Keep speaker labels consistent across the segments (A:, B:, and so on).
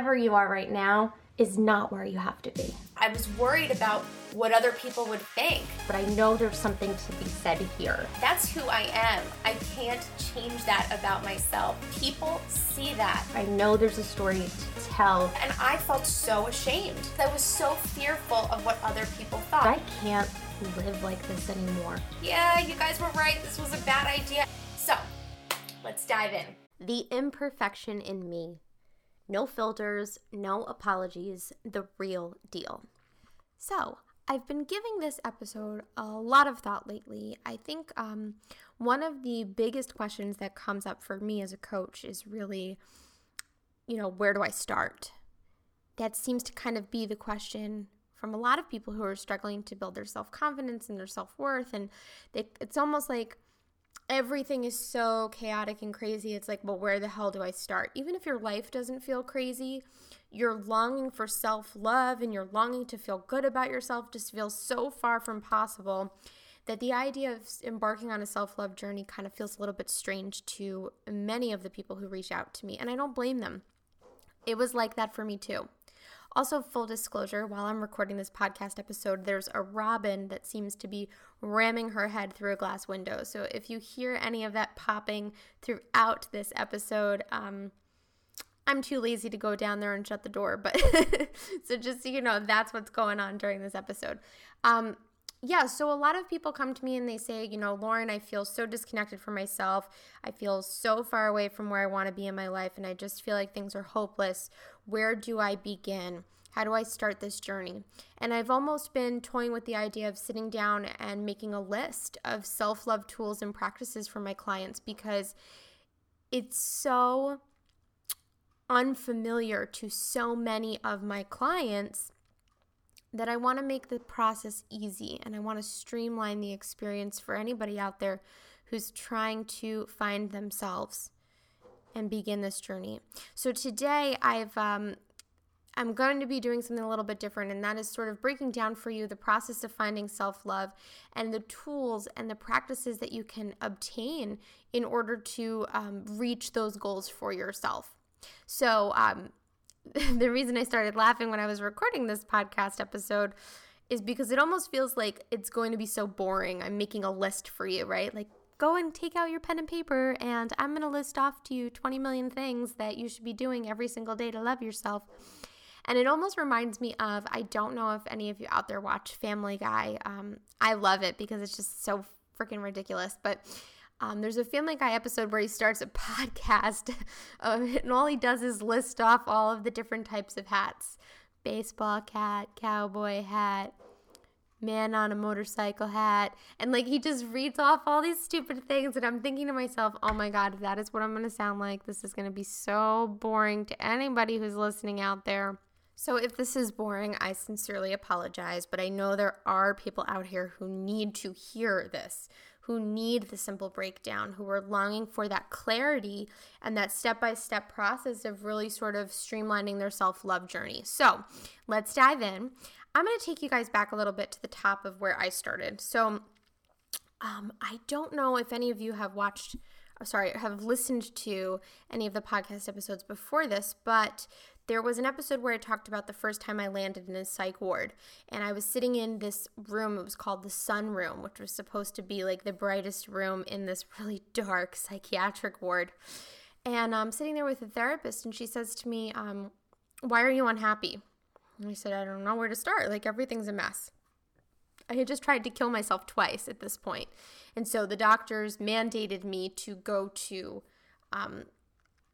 A: wherever you are right now is not where you have to be.
B: I was worried about what other people would think.
A: But I know there's something to be said here.
B: That's who I am. I can't change that about myself. People see that.
A: I know there's a story to tell.
B: And I felt so ashamed. I was so fearful of what other people thought.
A: I can't live like this anymore.
B: Yeah, you guys were right. This was a bad idea. So, let's dive in.
A: The imperfection in me. No filters, no apologies, the real deal. So, I've been giving this episode a lot of thought lately. I think um, one of the biggest questions that comes up for me as a coach is really, you know, where do I start? That seems to kind of be the question from a lot of people who are struggling to build their self confidence and their self worth. And they, it's almost like, everything is so chaotic and crazy. It's like, well, where the hell do I start? Even if your life doesn't feel crazy, you're longing for self love and you're longing to feel good about yourself just feels so far from possible that the idea of embarking on a self love journey kind of feels a little bit strange to many of the people who reach out to me. And I don't blame them. It was like that for me too. Also, full disclosure, while I'm recording this podcast episode, there's a robin that seems to be ramming her head through a glass window. So if you hear any of that popping throughout this episode, um, I'm too lazy to go down there and shut the door. But so just so you know, that's what's going on during this episode. Um, yeah, so a lot of people come to me and they say, you know, Lauren, I feel so disconnected from myself. I feel so far away from where I want to be in my life, and I just feel like things are hopeless. Where do I begin? How do I start this journey? And I've almost been toying with the idea of sitting down and making a list of self love tools and practices for my clients because it's so unfamiliar to so many of my clients that I want to make the process easy and I want to streamline the experience for anybody out there who's trying to find themselves and begin this journey. So today I've um, I'm going to be doing something a little bit different, and that is sort of breaking down for you the process of finding self love and the tools and the practices that you can obtain in order to um, reach those goals for yourself. So, um, the reason I started laughing when I was recording this podcast episode is because it almost feels like it's going to be so boring. I'm making a list for you, right? Like, go and take out your pen and paper, and I'm going to list off to you 20 million things that you should be doing every single day to love yourself. And it almost reminds me of I don't know if any of you out there watch Family Guy. Um, I love it because it's just so freaking ridiculous. But um, there's a Family Guy episode where he starts a podcast, and all he does is list off all of the different types of hats baseball hat, cowboy hat, man on a motorcycle hat. And like he just reads off all these stupid things. And I'm thinking to myself, oh my God, that is what I'm going to sound like. This is going to be so boring to anybody who's listening out there. So, if this is boring, I sincerely apologize, but I know there are people out here who need to hear this, who need the simple breakdown, who are longing for that clarity and that step by step process of really sort of streamlining their self love journey. So, let's dive in. I'm going to take you guys back a little bit to the top of where I started. So, um, I don't know if any of you have watched sorry, have listened to any of the podcast episodes before this, but there was an episode where I talked about the first time I landed in a psych ward. And I was sitting in this room, it was called the Sun Room, which was supposed to be like the brightest room in this really dark psychiatric ward. And I'm sitting there with a therapist, and she says to me, um, Why are you unhappy? And I said, I don't know where to start. Like, everything's a mess. I had just tried to kill myself twice at this point. And so the doctors mandated me to go to um,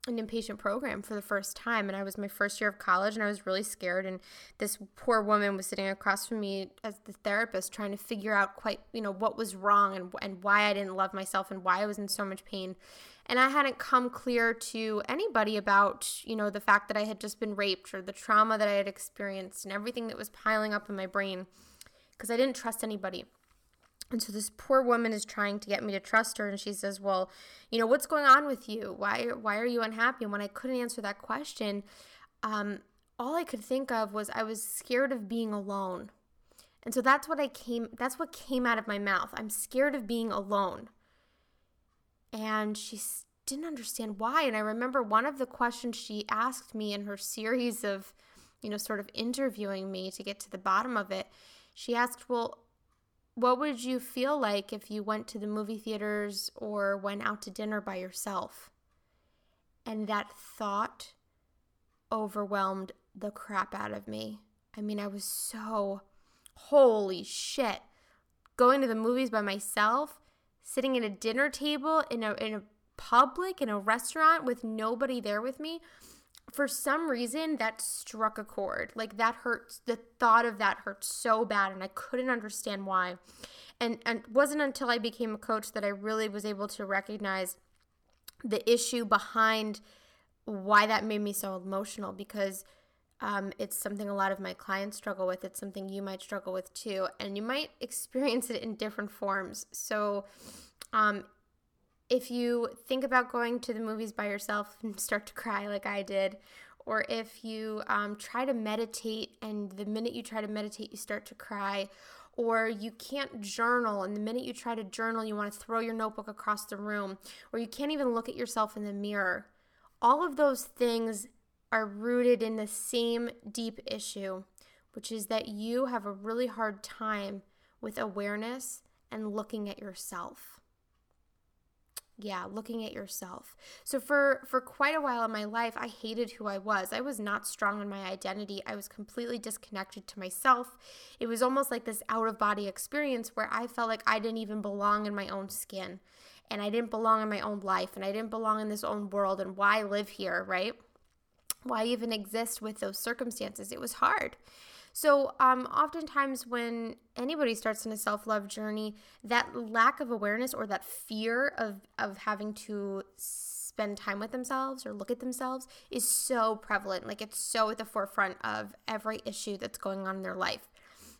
A: an inpatient program for the first time and I was my first year of college and I was really scared and this poor woman was sitting across from me as the therapist trying to figure out quite you know what was wrong and and why I didn't love myself and why I was in so much pain. And I hadn't come clear to anybody about you know the fact that I had just been raped or the trauma that I had experienced and everything that was piling up in my brain because I didn't trust anybody and so this poor woman is trying to get me to trust her and she says, "Well, you know, what's going on with you? Why why are you unhappy?" And when I couldn't answer that question, um, all I could think of was I was scared of being alone. And so that's what I came that's what came out of my mouth. I'm scared of being alone. And she didn't understand why. And I remember one of the questions she asked me in her series of, you know, sort of interviewing me to get to the bottom of it. She asked, Well, what would you feel like if you went to the movie theaters or went out to dinner by yourself? And that thought overwhelmed the crap out of me. I mean, I was so holy shit. Going to the movies by myself, sitting at a dinner table in a in a public in a restaurant with nobody there with me. For some reason that struck a chord. Like that hurts. The thought of that hurt so bad and I couldn't understand why. And and it wasn't until I became a coach that I really was able to recognize the issue behind why that made me so emotional because um, it's something a lot of my clients struggle with. It's something you might struggle with too, and you might experience it in different forms. So, um, if you think about going to the movies by yourself and start to cry like I did, or if you um, try to meditate and the minute you try to meditate, you start to cry, or you can't journal and the minute you try to journal, you want to throw your notebook across the room, or you can't even look at yourself in the mirror. All of those things are rooted in the same deep issue, which is that you have a really hard time with awareness and looking at yourself. Yeah, looking at yourself. So for for quite a while in my life, I hated who I was. I was not strong in my identity. I was completely disconnected to myself. It was almost like this out of body experience where I felt like I didn't even belong in my own skin and I didn't belong in my own life and I didn't belong in this own world and why live here, right? Why even exist with those circumstances? It was hard. So, um, oftentimes, when anybody starts in a self love journey, that lack of awareness or that fear of, of having to spend time with themselves or look at themselves is so prevalent. Like, it's so at the forefront of every issue that's going on in their life.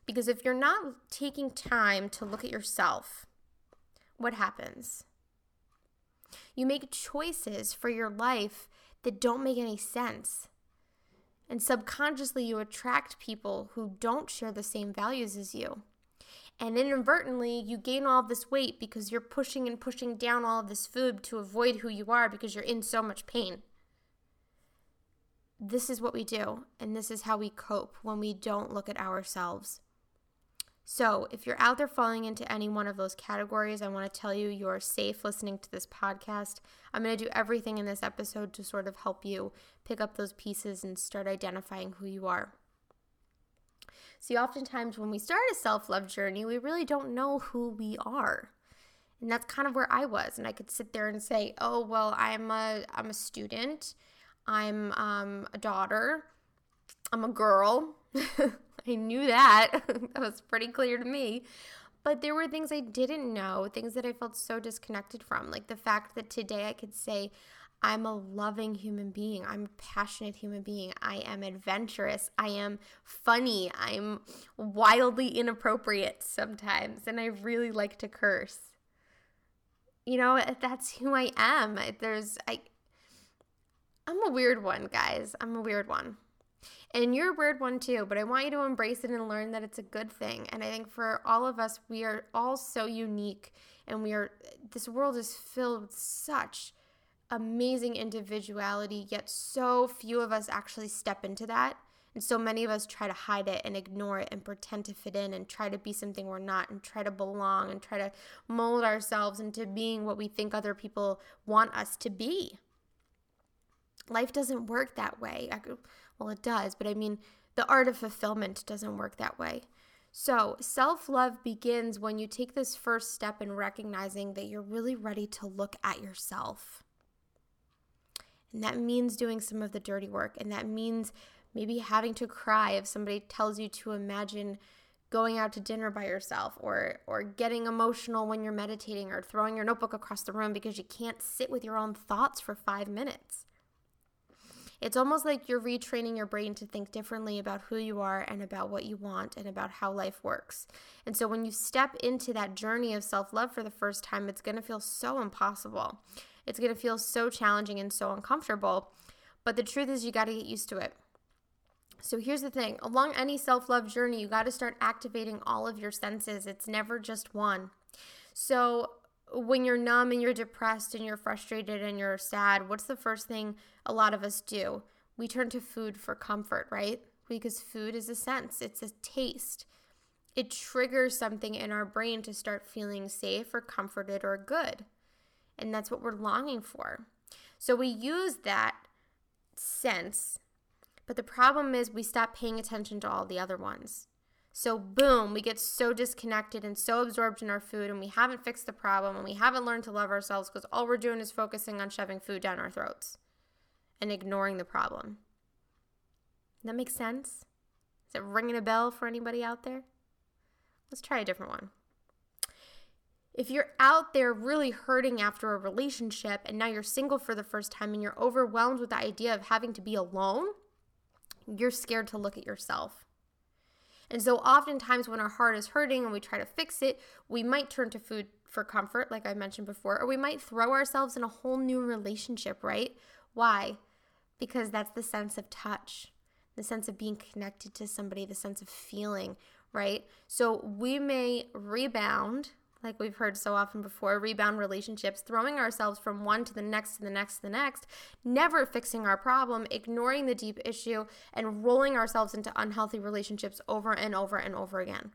A: Because if you're not taking time to look at yourself, what happens? You make choices for your life that don't make any sense. And subconsciously, you attract people who don't share the same values as you. And inadvertently, you gain all this weight because you're pushing and pushing down all of this food to avoid who you are because you're in so much pain. This is what we do, and this is how we cope when we don't look at ourselves. So, if you're out there falling into any one of those categories, I want to tell you you're safe listening to this podcast. I'm going to do everything in this episode to sort of help you pick up those pieces and start identifying who you are. See, oftentimes when we start a self love journey, we really don't know who we are. And that's kind of where I was. And I could sit there and say, oh, well, I'm a, I'm a student, I'm um, a daughter, I'm a girl. I knew that. that was pretty clear to me. But there were things I didn't know, things that I felt so disconnected from. Like the fact that today I could say, I'm a loving human being. I'm a passionate human being. I am adventurous. I am funny. I'm wildly inappropriate sometimes. And I really like to curse. You know, eh, that's who I am. There's, I, I'm a weird one, guys. I'm a weird one. And you're a weird one too, but I want you to embrace it and learn that it's a good thing. And I think for all of us, we are all so unique and we are, this world is filled with such amazing individuality, yet so few of us actually step into that. And so many of us try to hide it and ignore it and pretend to fit in and try to be something we're not and try to belong and try to mold ourselves into being what we think other people want us to be. Life doesn't work that way. Well, it does, but I mean, the art of fulfillment doesn't work that way. So, self love begins when you take this first step in recognizing that you're really ready to look at yourself. And that means doing some of the dirty work. And that means maybe having to cry if somebody tells you to imagine going out to dinner by yourself or or getting emotional when you're meditating or throwing your notebook across the room because you can't sit with your own thoughts for 5 minutes. It's almost like you're retraining your brain to think differently about who you are and about what you want and about how life works. And so when you step into that journey of self love for the first time, it's going to feel so impossible. It's going to feel so challenging and so uncomfortable. But the truth is, you got to get used to it. So here's the thing along any self love journey, you got to start activating all of your senses. It's never just one. So when you're numb and you're depressed and you're frustrated and you're sad, what's the first thing a lot of us do? We turn to food for comfort, right? Because food is a sense, it's a taste. It triggers something in our brain to start feeling safe or comforted or good. And that's what we're longing for. So we use that sense, but the problem is we stop paying attention to all the other ones. So, boom, we get so disconnected and so absorbed in our food, and we haven't fixed the problem, and we haven't learned to love ourselves because all we're doing is focusing on shoving food down our throats and ignoring the problem. That makes sense? Is it ringing a bell for anybody out there? Let's try a different one. If you're out there really hurting after a relationship and now you're single for the first time and you're overwhelmed with the idea of having to be alone, you're scared to look at yourself. And so, oftentimes, when our heart is hurting and we try to fix it, we might turn to food for comfort, like I mentioned before, or we might throw ourselves in a whole new relationship, right? Why? Because that's the sense of touch, the sense of being connected to somebody, the sense of feeling, right? So, we may rebound like we've heard so often before, rebound relationships, throwing ourselves from one to the next to the next to the next, never fixing our problem, ignoring the deep issue, and rolling ourselves into unhealthy relationships over and over and over again.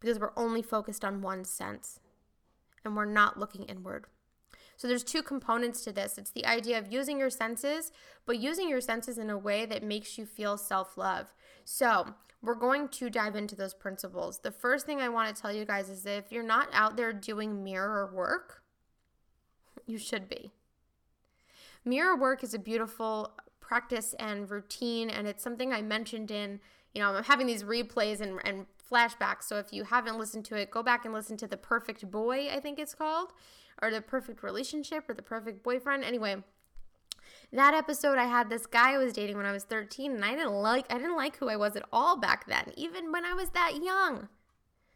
A: Because we're only focused on one sense and we're not looking inward. So there's two components to this. It's the idea of using your senses, but using your senses in a way that makes you feel self-love. So, we're going to dive into those principles. The first thing I want to tell you guys is that if you're not out there doing mirror work, you should be. Mirror work is a beautiful practice and routine, and it's something I mentioned in, you know, I'm having these replays and, and flashbacks. So if you haven't listened to it, go back and listen to The Perfect Boy, I think it's called, or The Perfect Relationship, or The Perfect Boyfriend. Anyway, that episode I had this guy I was dating when I was 13 and I didn't like I didn't like who I was at all back then, even when I was that young.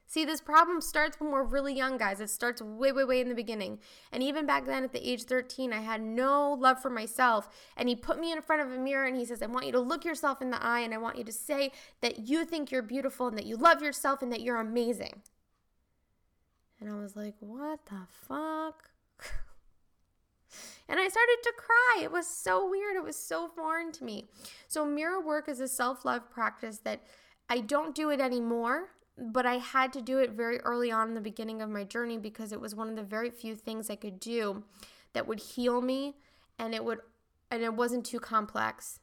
A: See, this problem starts when we're really young, guys. It starts way, way, way in the beginning. And even back then at the age 13, I had no love for myself. And he put me in front of a mirror and he says, I want you to look yourself in the eye and I want you to say that you think you're beautiful and that you love yourself and that you're amazing. And I was like, what the fuck? And I started to cry. It was so weird. It was so foreign to me. So, mirror work is a self love practice that I don't do it anymore, but I had to do it very early on in the beginning of my journey because it was one of the very few things I could do that would heal me and it would and it wasn't too complex.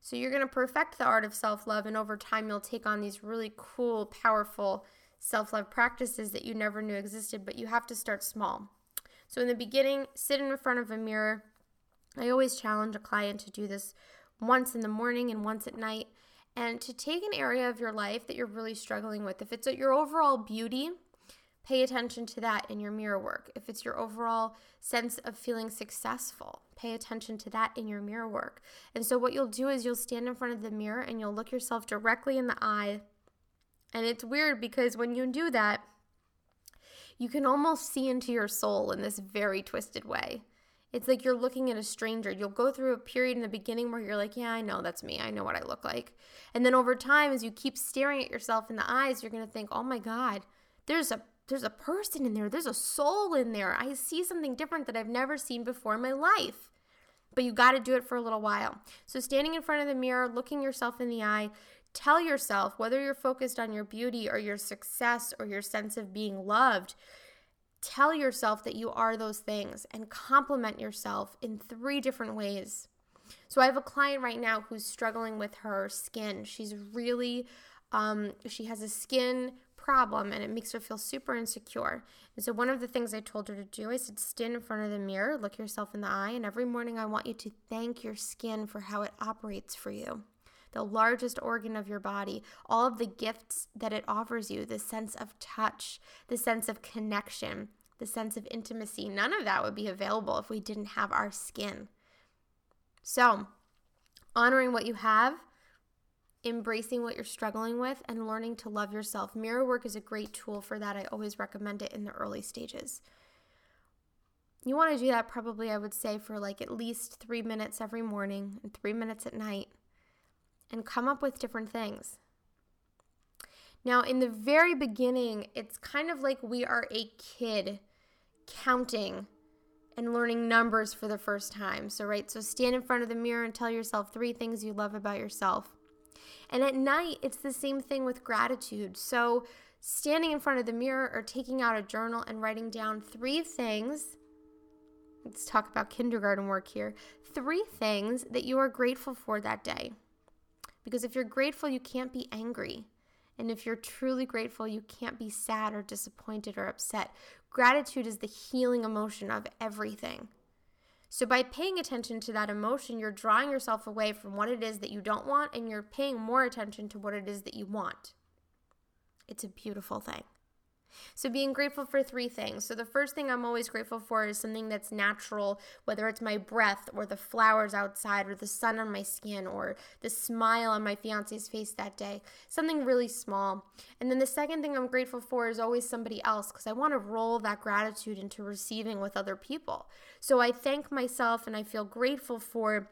A: So you're going to perfect the art of self-love and over time you'll take on these really cool, powerful self-love practices that you never knew existed, but you have to start small. So in the beginning, sit in front of a mirror. I always challenge a client to do this once in the morning and once at night and to take an area of your life that you're really struggling with. If it's your overall beauty, pay attention to that in your mirror work. If it's your overall sense of feeling successful, pay attention to that in your mirror work. And so, what you'll do is you'll stand in front of the mirror and you'll look yourself directly in the eye. And it's weird because when you do that, you can almost see into your soul in this very twisted way. It's like you're looking at a stranger. You'll go through a period in the beginning where you're like, yeah, I know that's me. I know what I look like. And then over time, as you keep staring at yourself in the eyes, you're going to think, oh my God, there's a there's a person in there. There's a soul in there. I see something different that I've never seen before in my life. But you got to do it for a little while. So, standing in front of the mirror, looking yourself in the eye, Tell yourself, whether you're focused on your beauty or your success or your sense of being loved, tell yourself that you are those things and compliment yourself in three different ways. So, I have a client right now who's struggling with her skin. She's really, um, she has a skin problem and it makes her feel super insecure. And so, one of the things I told her to do, I said, stand in front of the mirror, look yourself in the eye, and every morning I want you to thank your skin for how it operates for you the largest organ of your body, all of the gifts that it offers you, the sense of touch, the sense of connection, the sense of intimacy. None of that would be available if we didn't have our skin. So, honoring what you have, embracing what you're struggling with, and learning to love yourself. Mirror work is a great tool for that. I always recommend it in the early stages. You want to do that probably, I would say, for like at least three minutes every morning and three minutes at night and come up with different things. Now, in the very beginning, it's kind of like we are a kid counting and learning numbers for the first time. So, right, so stand in front of the mirror and tell yourself three things you love about yourself. And at night, it's the same thing with gratitude. So, standing in front of the mirror or taking out a journal and writing down three things. Let's talk about kindergarten work here. Three things that you are grateful for that day. Because if you're grateful, you can't be angry. And if you're truly grateful, you can't be sad or disappointed or upset. Gratitude is the healing emotion of everything. So, by paying attention to that emotion, you're drawing yourself away from what it is that you don't want and you're paying more attention to what it is that you want. It's a beautiful thing. So, being grateful for three things. So, the first thing I'm always grateful for is something that's natural, whether it's my breath or the flowers outside or the sun on my skin or the smile on my fiance's face that day, something really small. And then the second thing I'm grateful for is always somebody else because I want to roll that gratitude into receiving with other people. So, I thank myself and I feel grateful for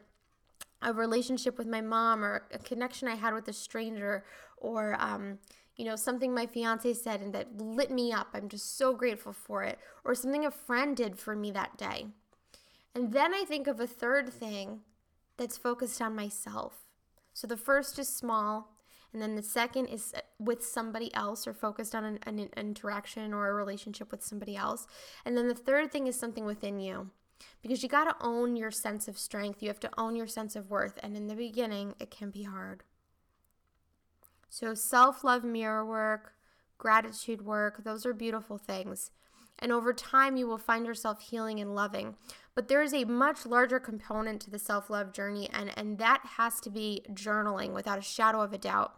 A: a relationship with my mom or a connection I had with a stranger or, um, you know, something my fiance said and that lit me up. I'm just so grateful for it. Or something a friend did for me that day. And then I think of a third thing that's focused on myself. So the first is small, and then the second is uh, with somebody else or focused on an, an interaction or a relationship with somebody else. And then the third thing is something within you because you got to own your sense of strength. You have to own your sense of worth. And in the beginning, it can be hard. So, self love mirror work, gratitude work, those are beautiful things. And over time, you will find yourself healing and loving. But there is a much larger component to the self love journey, and, and that has to be journaling without a shadow of a doubt.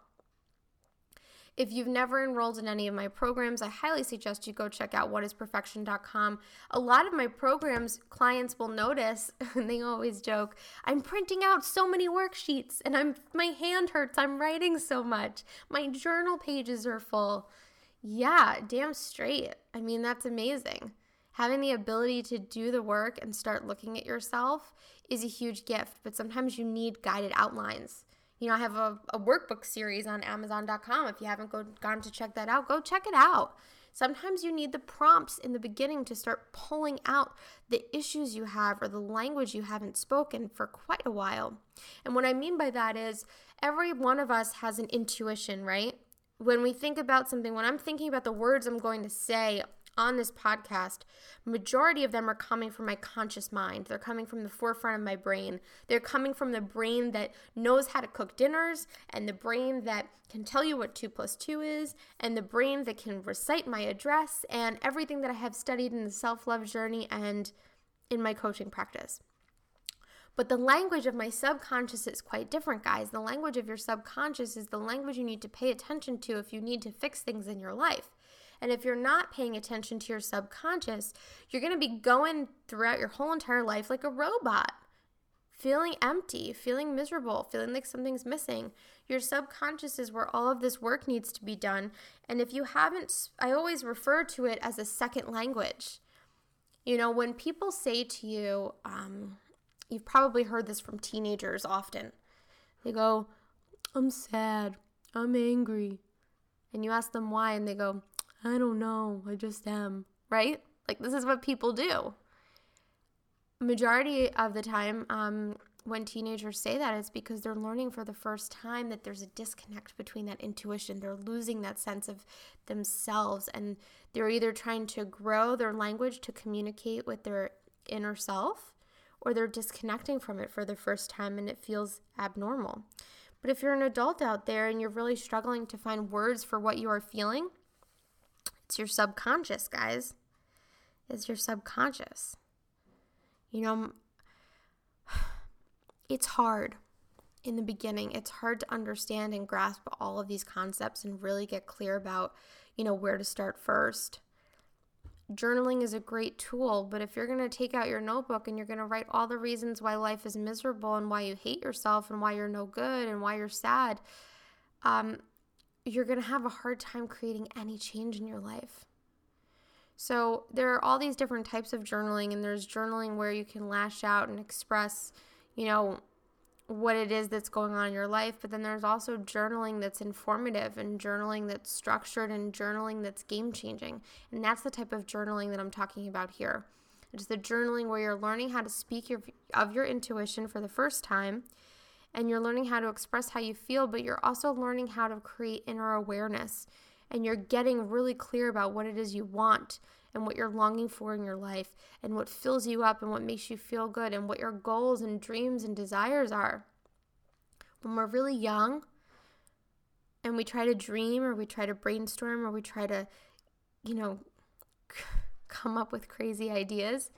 A: If you've never enrolled in any of my programs, I highly suggest you go check out whatisperfection.com. A lot of my programs, clients will notice, and they always joke, I'm printing out so many worksheets and I'm my hand hurts, I'm writing so much. My journal pages are full. Yeah, damn straight. I mean, that's amazing. Having the ability to do the work and start looking at yourself is a huge gift, but sometimes you need guided outlines. You know, I have a, a workbook series on Amazon.com. If you haven't go, gone to check that out, go check it out. Sometimes you need the prompts in the beginning to start pulling out the issues you have or the language you haven't spoken for quite a while. And what I mean by that is every one of us has an intuition, right? When we think about something, when I'm thinking about the words I'm going to say on this podcast, majority of them are coming from my conscious mind. They're coming from the forefront of my brain. They're coming from the brain that knows how to cook dinners and the brain that can tell you what 2 plus 2 is and the brain that can recite my address and everything that I have studied in the self-love journey and in my coaching practice. But the language of my subconscious is quite different, guys. The language of your subconscious is the language you need to pay attention to if you need to fix things in your life. And if you're not paying attention to your subconscious, you're going to be going throughout your whole entire life like a robot, feeling empty, feeling miserable, feeling like something's missing. Your subconscious is where all of this work needs to be done. And if you haven't, I always refer to it as a second language. You know, when people say to you, um, you've probably heard this from teenagers often. They go, I'm sad, I'm angry. And you ask them why, and they go, I don't know, I just am, right? Like, this is what people do. Majority of the time, um, when teenagers say that, it's because they're learning for the first time that there's a disconnect between that intuition. They're losing that sense of themselves, and they're either trying to grow their language to communicate with their inner self, or they're disconnecting from it for the first time and it feels abnormal. But if you're an adult out there and you're really struggling to find words for what you are feeling, it's your subconscious, guys. It's your subconscious. You know, it's hard in the beginning. It's hard to understand and grasp all of these concepts and really get clear about, you know, where to start first. Journaling is a great tool, but if you're going to take out your notebook and you're going to write all the reasons why life is miserable and why you hate yourself and why you're no good and why you're sad, um, you're going to have a hard time creating any change in your life. So, there are all these different types of journaling, and there's journaling where you can lash out and express, you know, what it is that's going on in your life, but then there's also journaling that's informative and journaling that's structured and journaling that's game changing. And that's the type of journaling that I'm talking about here. It's the journaling where you're learning how to speak your, of your intuition for the first time and you're learning how to express how you feel, but you're also learning how to create inner awareness and you're getting really clear about what it is you want and what you're longing for in your life and what fills you up and what makes you feel good and what your goals and dreams and desires are. When we're really young and we try to dream or we try to brainstorm or we try to, you know, come up with crazy ideas,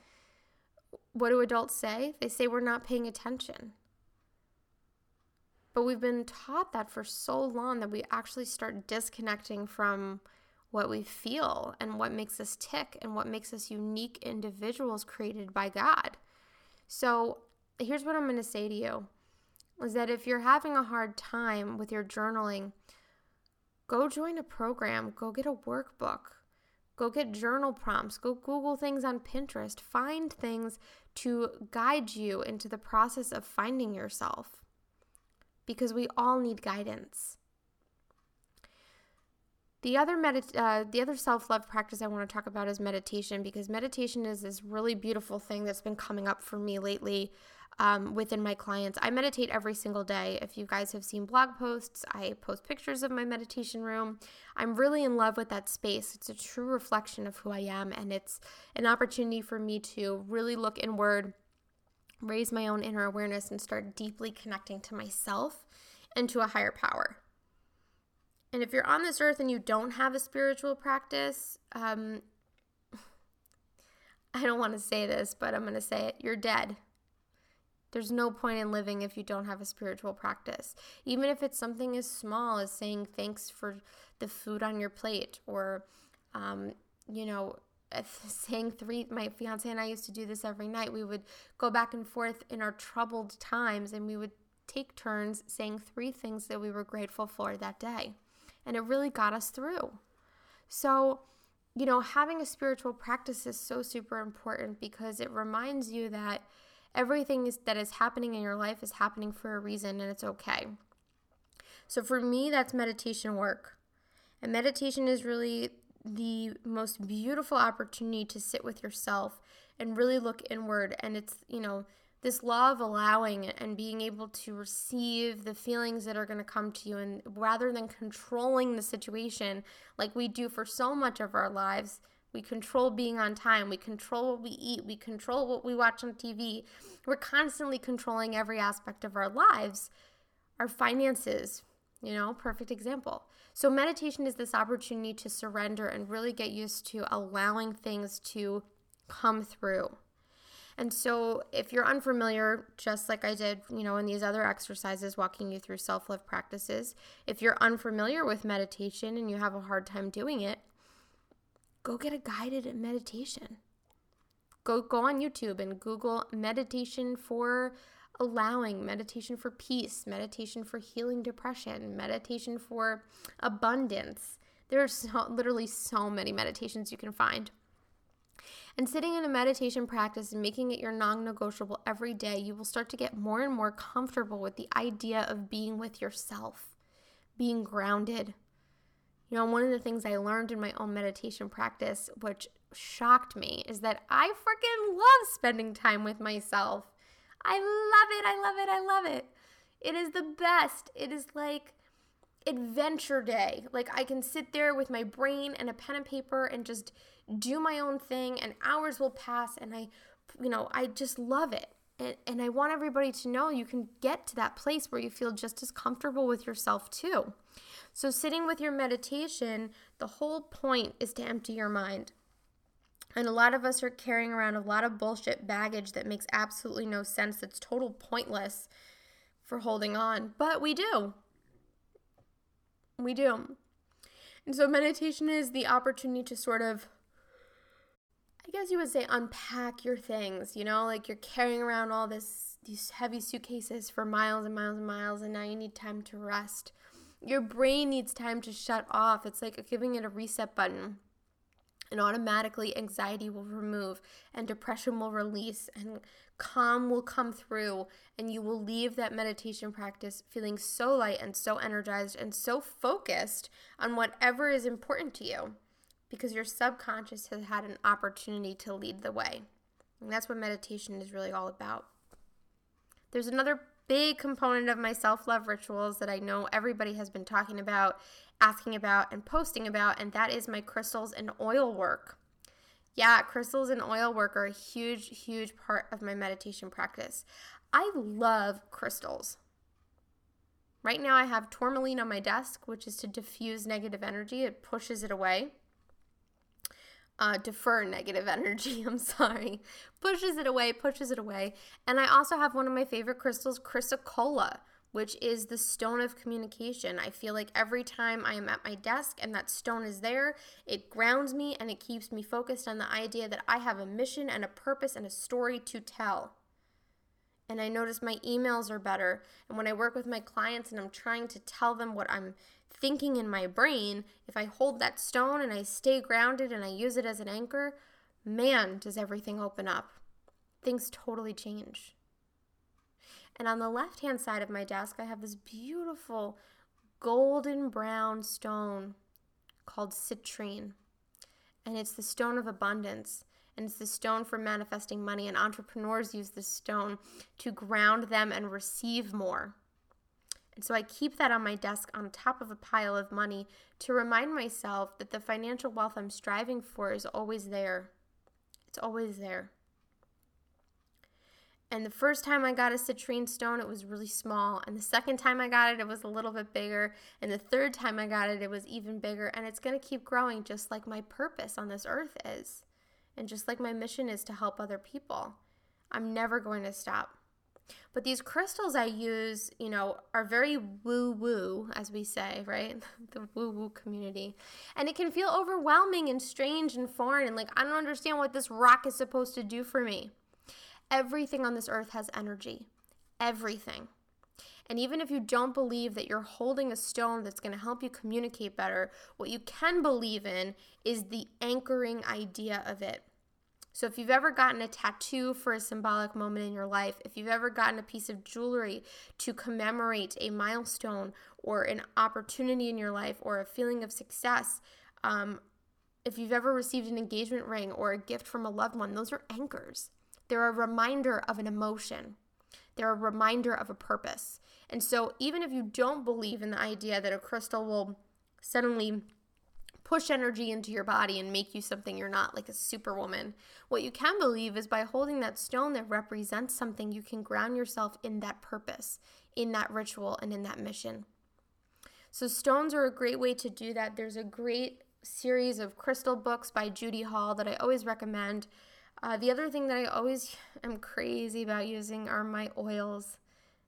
A: what do adults say? They say we're not paying attention. But we've been taught that for so long that we actually start disconnecting from what we feel and what makes us tick and what makes us unique individuals created by God. So, here's what I'm going to say to you is that if you're having a hard time with your journaling, go join a program, go get a workbook, go get journal prompts, go Google things on Pinterest, find things to guide you into the process of finding yourself because we all need guidance. The other medit- uh, the other self-love practice I want to talk about is meditation because meditation is this really beautiful thing that's been coming up for me lately um, within my clients. I meditate every single day. If you guys have seen blog posts, I post pictures of my meditation room. I'm really in love with that space. It's a true reflection of who I am, and it's an opportunity for me to really look inward, raise my own inner awareness, and start deeply connecting to myself and to a higher power. And if you're on this earth and you don't have a spiritual practice, um, I don't want to say this, but I'm going to say it you're dead. There's no point in living if you don't have a spiritual practice. Even if it's something as small as saying thanks for the food on your plate or, um, you know, Uh, saying three, my fiance and I used to do this every night. We would go back and forth in our troubled times and we would take turns saying three things that we were grateful for that day and it really got us through. So, you know, having a spiritual practice is so super important because it reminds you that everything is, that is happening in your life is happening for a reason and it's okay. So for me, that's meditation work. And meditation is really the most beautiful opportunity to sit with yourself and really look inward. And it's, you know, this law of allowing and being able to receive the feelings that are going to come to you and rather than controlling the situation like we do for so much of our lives we control being on time we control what we eat we control what we watch on TV we're constantly controlling every aspect of our lives our finances you know perfect example so meditation is this opportunity to surrender and really get used to allowing things to come through and so, if you're unfamiliar, just like I did, you know, in these other exercises, walking you through self love practices, if you're unfamiliar with meditation and you have a hard time doing it, go get a guided meditation. Go go on YouTube and Google meditation for allowing, meditation for peace, meditation for healing depression, meditation for abundance. There's so, literally so many meditations you can find. And sitting in a meditation practice and making it your non negotiable every day, you will start to get more and more comfortable with the idea of being with yourself, being grounded. You know, one of the things I learned in my own meditation practice, which shocked me, is that I freaking love spending time with myself. I love it. I love it. I love it. It is the best. It is like adventure day. Like I can sit there with my brain and a pen and paper and just do my own thing and hours will pass and I you know, I just love it. And, and I want everybody to know you can get to that place where you feel just as comfortable with yourself too. So, sitting with your meditation, the whole point is to empty your mind. And a lot of us are carrying around a lot of bullshit baggage that makes absolutely no sense, that's total pointless for holding on. But we do. We do. And so, meditation is the opportunity to sort of I guess you would say unpack your things, you know, like you're carrying around all this these heavy suitcases for miles and miles and miles and now you need time to rest. Your brain needs time to shut off. It's like giving it a reset button. And automatically, anxiety will remove, and depression will release, and calm will come through, and you will leave that meditation practice feeling so light and so energized and so focused on whatever is important to you because your subconscious has had an opportunity to lead the way. And that's what meditation is really all about. There's another big component of my self love rituals that I know everybody has been talking about, asking about, and posting about, and that is my crystals and oil work. Yeah, crystals and oil work are a huge, huge part of my meditation practice. I love crystals. Right now, I have tourmaline on my desk, which is to diffuse negative energy, it pushes it away uh, defer negative energy. I'm sorry. Pushes it away, pushes it away. And I also have one of my favorite crystals, chrysocolla, which is the stone of communication. I feel like every time I am at my desk and that stone is there, it grounds me and it keeps me focused on the idea that I have a mission and a purpose and a story to tell. And I notice my emails are better. And when I work with my clients and I'm trying to tell them what I'm thinking in my brain, if I hold that stone and I stay grounded and I use it as an anchor, man, does everything open up. Things totally change. And on the left hand side of my desk, I have this beautiful golden brown stone called citrine. And it's the stone of abundance. And it's the stone for manifesting money. And entrepreneurs use this stone to ground them and receive more. And so I keep that on my desk on top of a pile of money to remind myself that the financial wealth I'm striving for is always there. It's always there. And the first time I got a citrine stone, it was really small. And the second time I got it, it was a little bit bigger. And the third time I got it, it was even bigger. And it's going to keep growing just like my purpose on this earth is. And just like my mission is to help other people. I'm never going to stop. But these crystals I use, you know, are very woo woo, as we say, right? the woo woo community. And it can feel overwhelming and strange and foreign. And like, I don't understand what this rock is supposed to do for me. Everything on this earth has energy. Everything. And even if you don't believe that you're holding a stone that's going to help you communicate better, what you can believe in is the anchoring idea of it. So, if you've ever gotten a tattoo for a symbolic moment in your life, if you've ever gotten a piece of jewelry to commemorate a milestone or an opportunity in your life or a feeling of success, um, if you've ever received an engagement ring or a gift from a loved one, those are anchors. They're a reminder of an emotion, they're a reminder of a purpose. And so, even if you don't believe in the idea that a crystal will suddenly push energy into your body and make you something you're not, like a superwoman. What you can believe is by holding that stone that represents something, you can ground yourself in that purpose, in that ritual, and in that mission. So, stones are a great way to do that. There's a great series of crystal books by Judy Hall that I always recommend. Uh, the other thing that I always am crazy about using are my oils.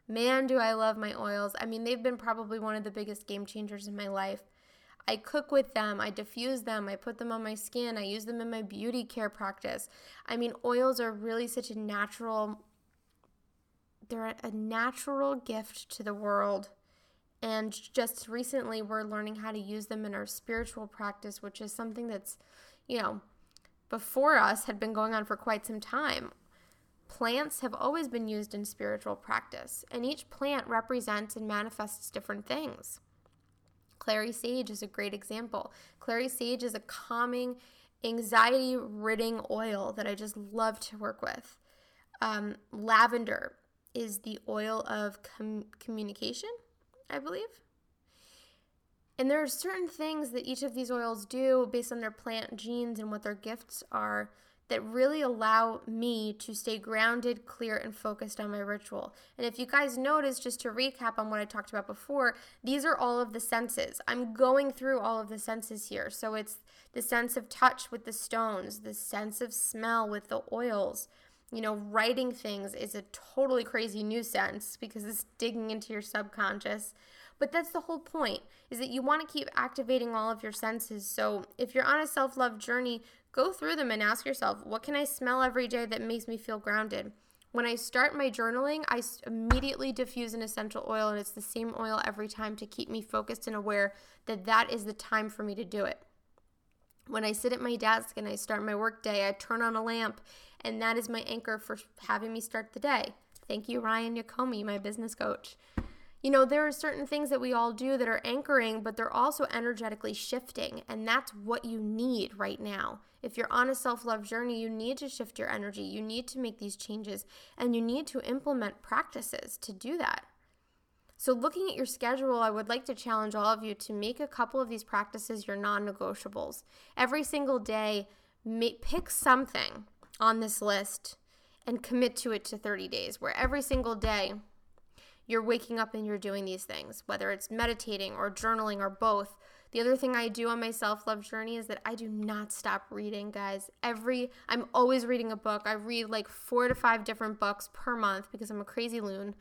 A: Man, do I love my oils. I mean, they've been probably one of the biggest game changers in my life. I cook with them, I diffuse them, I put them on my skin, I use them in my beauty care practice. I mean, oils are really such a natural they're a natural gift to the world. And just recently we're learning how to use them in our spiritual practice, which is something that's, you know, before us had been going on for quite some time. Plants have always been used in spiritual practice, and each plant represents and manifests different things. Clary sage is a great example. Clary sage is a calming, anxiety ridding oil that I just love to work with. Um, lavender is the oil of com- communication, I believe. And there are certain things that each of these oils do based on their plant genes and what their gifts are that really allow me to stay grounded, clear, and focused on my ritual. And if you guys notice, just to recap on what I talked about before, these are all of the senses. I'm going through all of the senses here. So it's the sense of touch with the stones, the sense of smell with the oils. You know, writing things is a totally crazy new sense because it's digging into your subconscious. But that's the whole point is that you want to keep activating all of your senses. So if you're on a self-love journey, Go through them and ask yourself, what can I smell every day that makes me feel grounded? When I start my journaling, I immediately diffuse an essential oil, and it's the same oil every time to keep me focused and aware that that is the time for me to do it. When I sit at my desk and I start my work day, I turn on a lamp, and that is my anchor for having me start the day. Thank you, Ryan Yakomi, my business coach. You know, there are certain things that we all do that are anchoring, but they're also energetically shifting, and that's what you need right now. If you're on a self love journey, you need to shift your energy. You need to make these changes, and you need to implement practices to do that. So, looking at your schedule, I would like to challenge all of you to make a couple of these practices your non negotiables. Every single day, pick something on this list and commit to it to 30 days, where every single day you're waking up and you're doing these things, whether it's meditating or journaling or both. The other thing I do on my self love journey is that I do not stop reading, guys. Every, I'm always reading a book. I read like four to five different books per month because I'm a crazy loon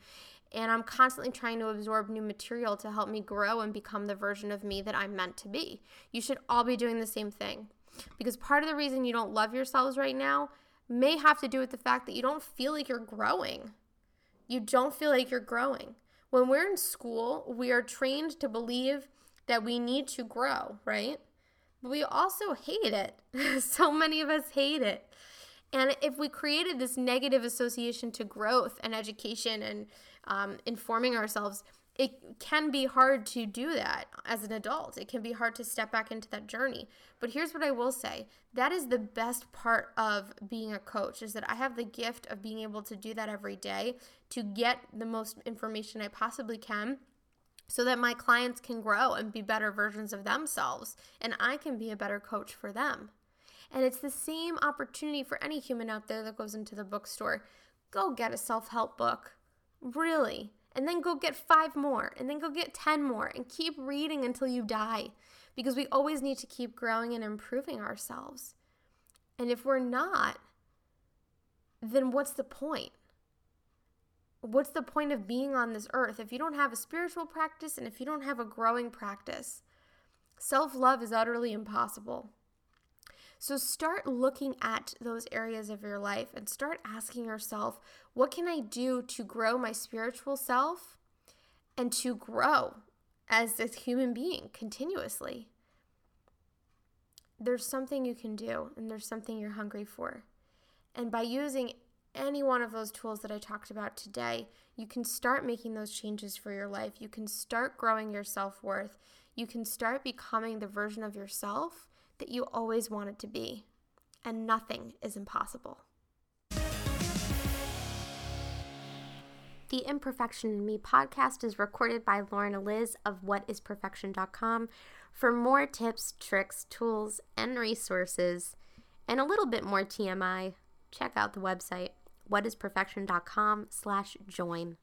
A: and I'm constantly trying to absorb new material to help me grow and become the version of me that I'm meant to be. You should all be doing the same thing because part of the reason you don't love yourselves right now may have to do with the fact that you don't feel like you're growing. You don't feel like you're growing. When we're in school, we are trained to believe that we need to grow, right? But we also hate it. so many of us hate it. And if we created this negative association to growth and education and um, informing ourselves, it can be hard to do that as an adult. It can be hard to step back into that journey. But here's what I will say that is the best part of being a coach is that I have the gift of being able to do that every day to get the most information I possibly can so that my clients can grow and be better versions of themselves and I can be a better coach for them. And it's the same opportunity for any human out there that goes into the bookstore. Go get a self help book Really. And then go get five more, and then go get 10 more, and keep reading until you die because we always need to keep growing and improving ourselves. And if we're not, then what's the point? What's the point of being on this earth if you don't have a spiritual practice and if you don't have a growing practice? Self love is utterly impossible. So start looking at those areas of your life and start asking yourself, what can I do to grow my spiritual self and to grow as a human being continuously? There's something you can do and there's something you're hungry for. And by using any one of those tools that I talked about today, you can start making those changes for your life. You can start growing your self worth. You can start becoming the version of yourself that you always wanted to be, and nothing is impossible. The Imperfection in Me podcast is recorded by Lauren Eliz of whatisperfection.com. For more tips, tricks, tools, and resources, and a little bit more TMI, check out the website whatisperfection.com slash join.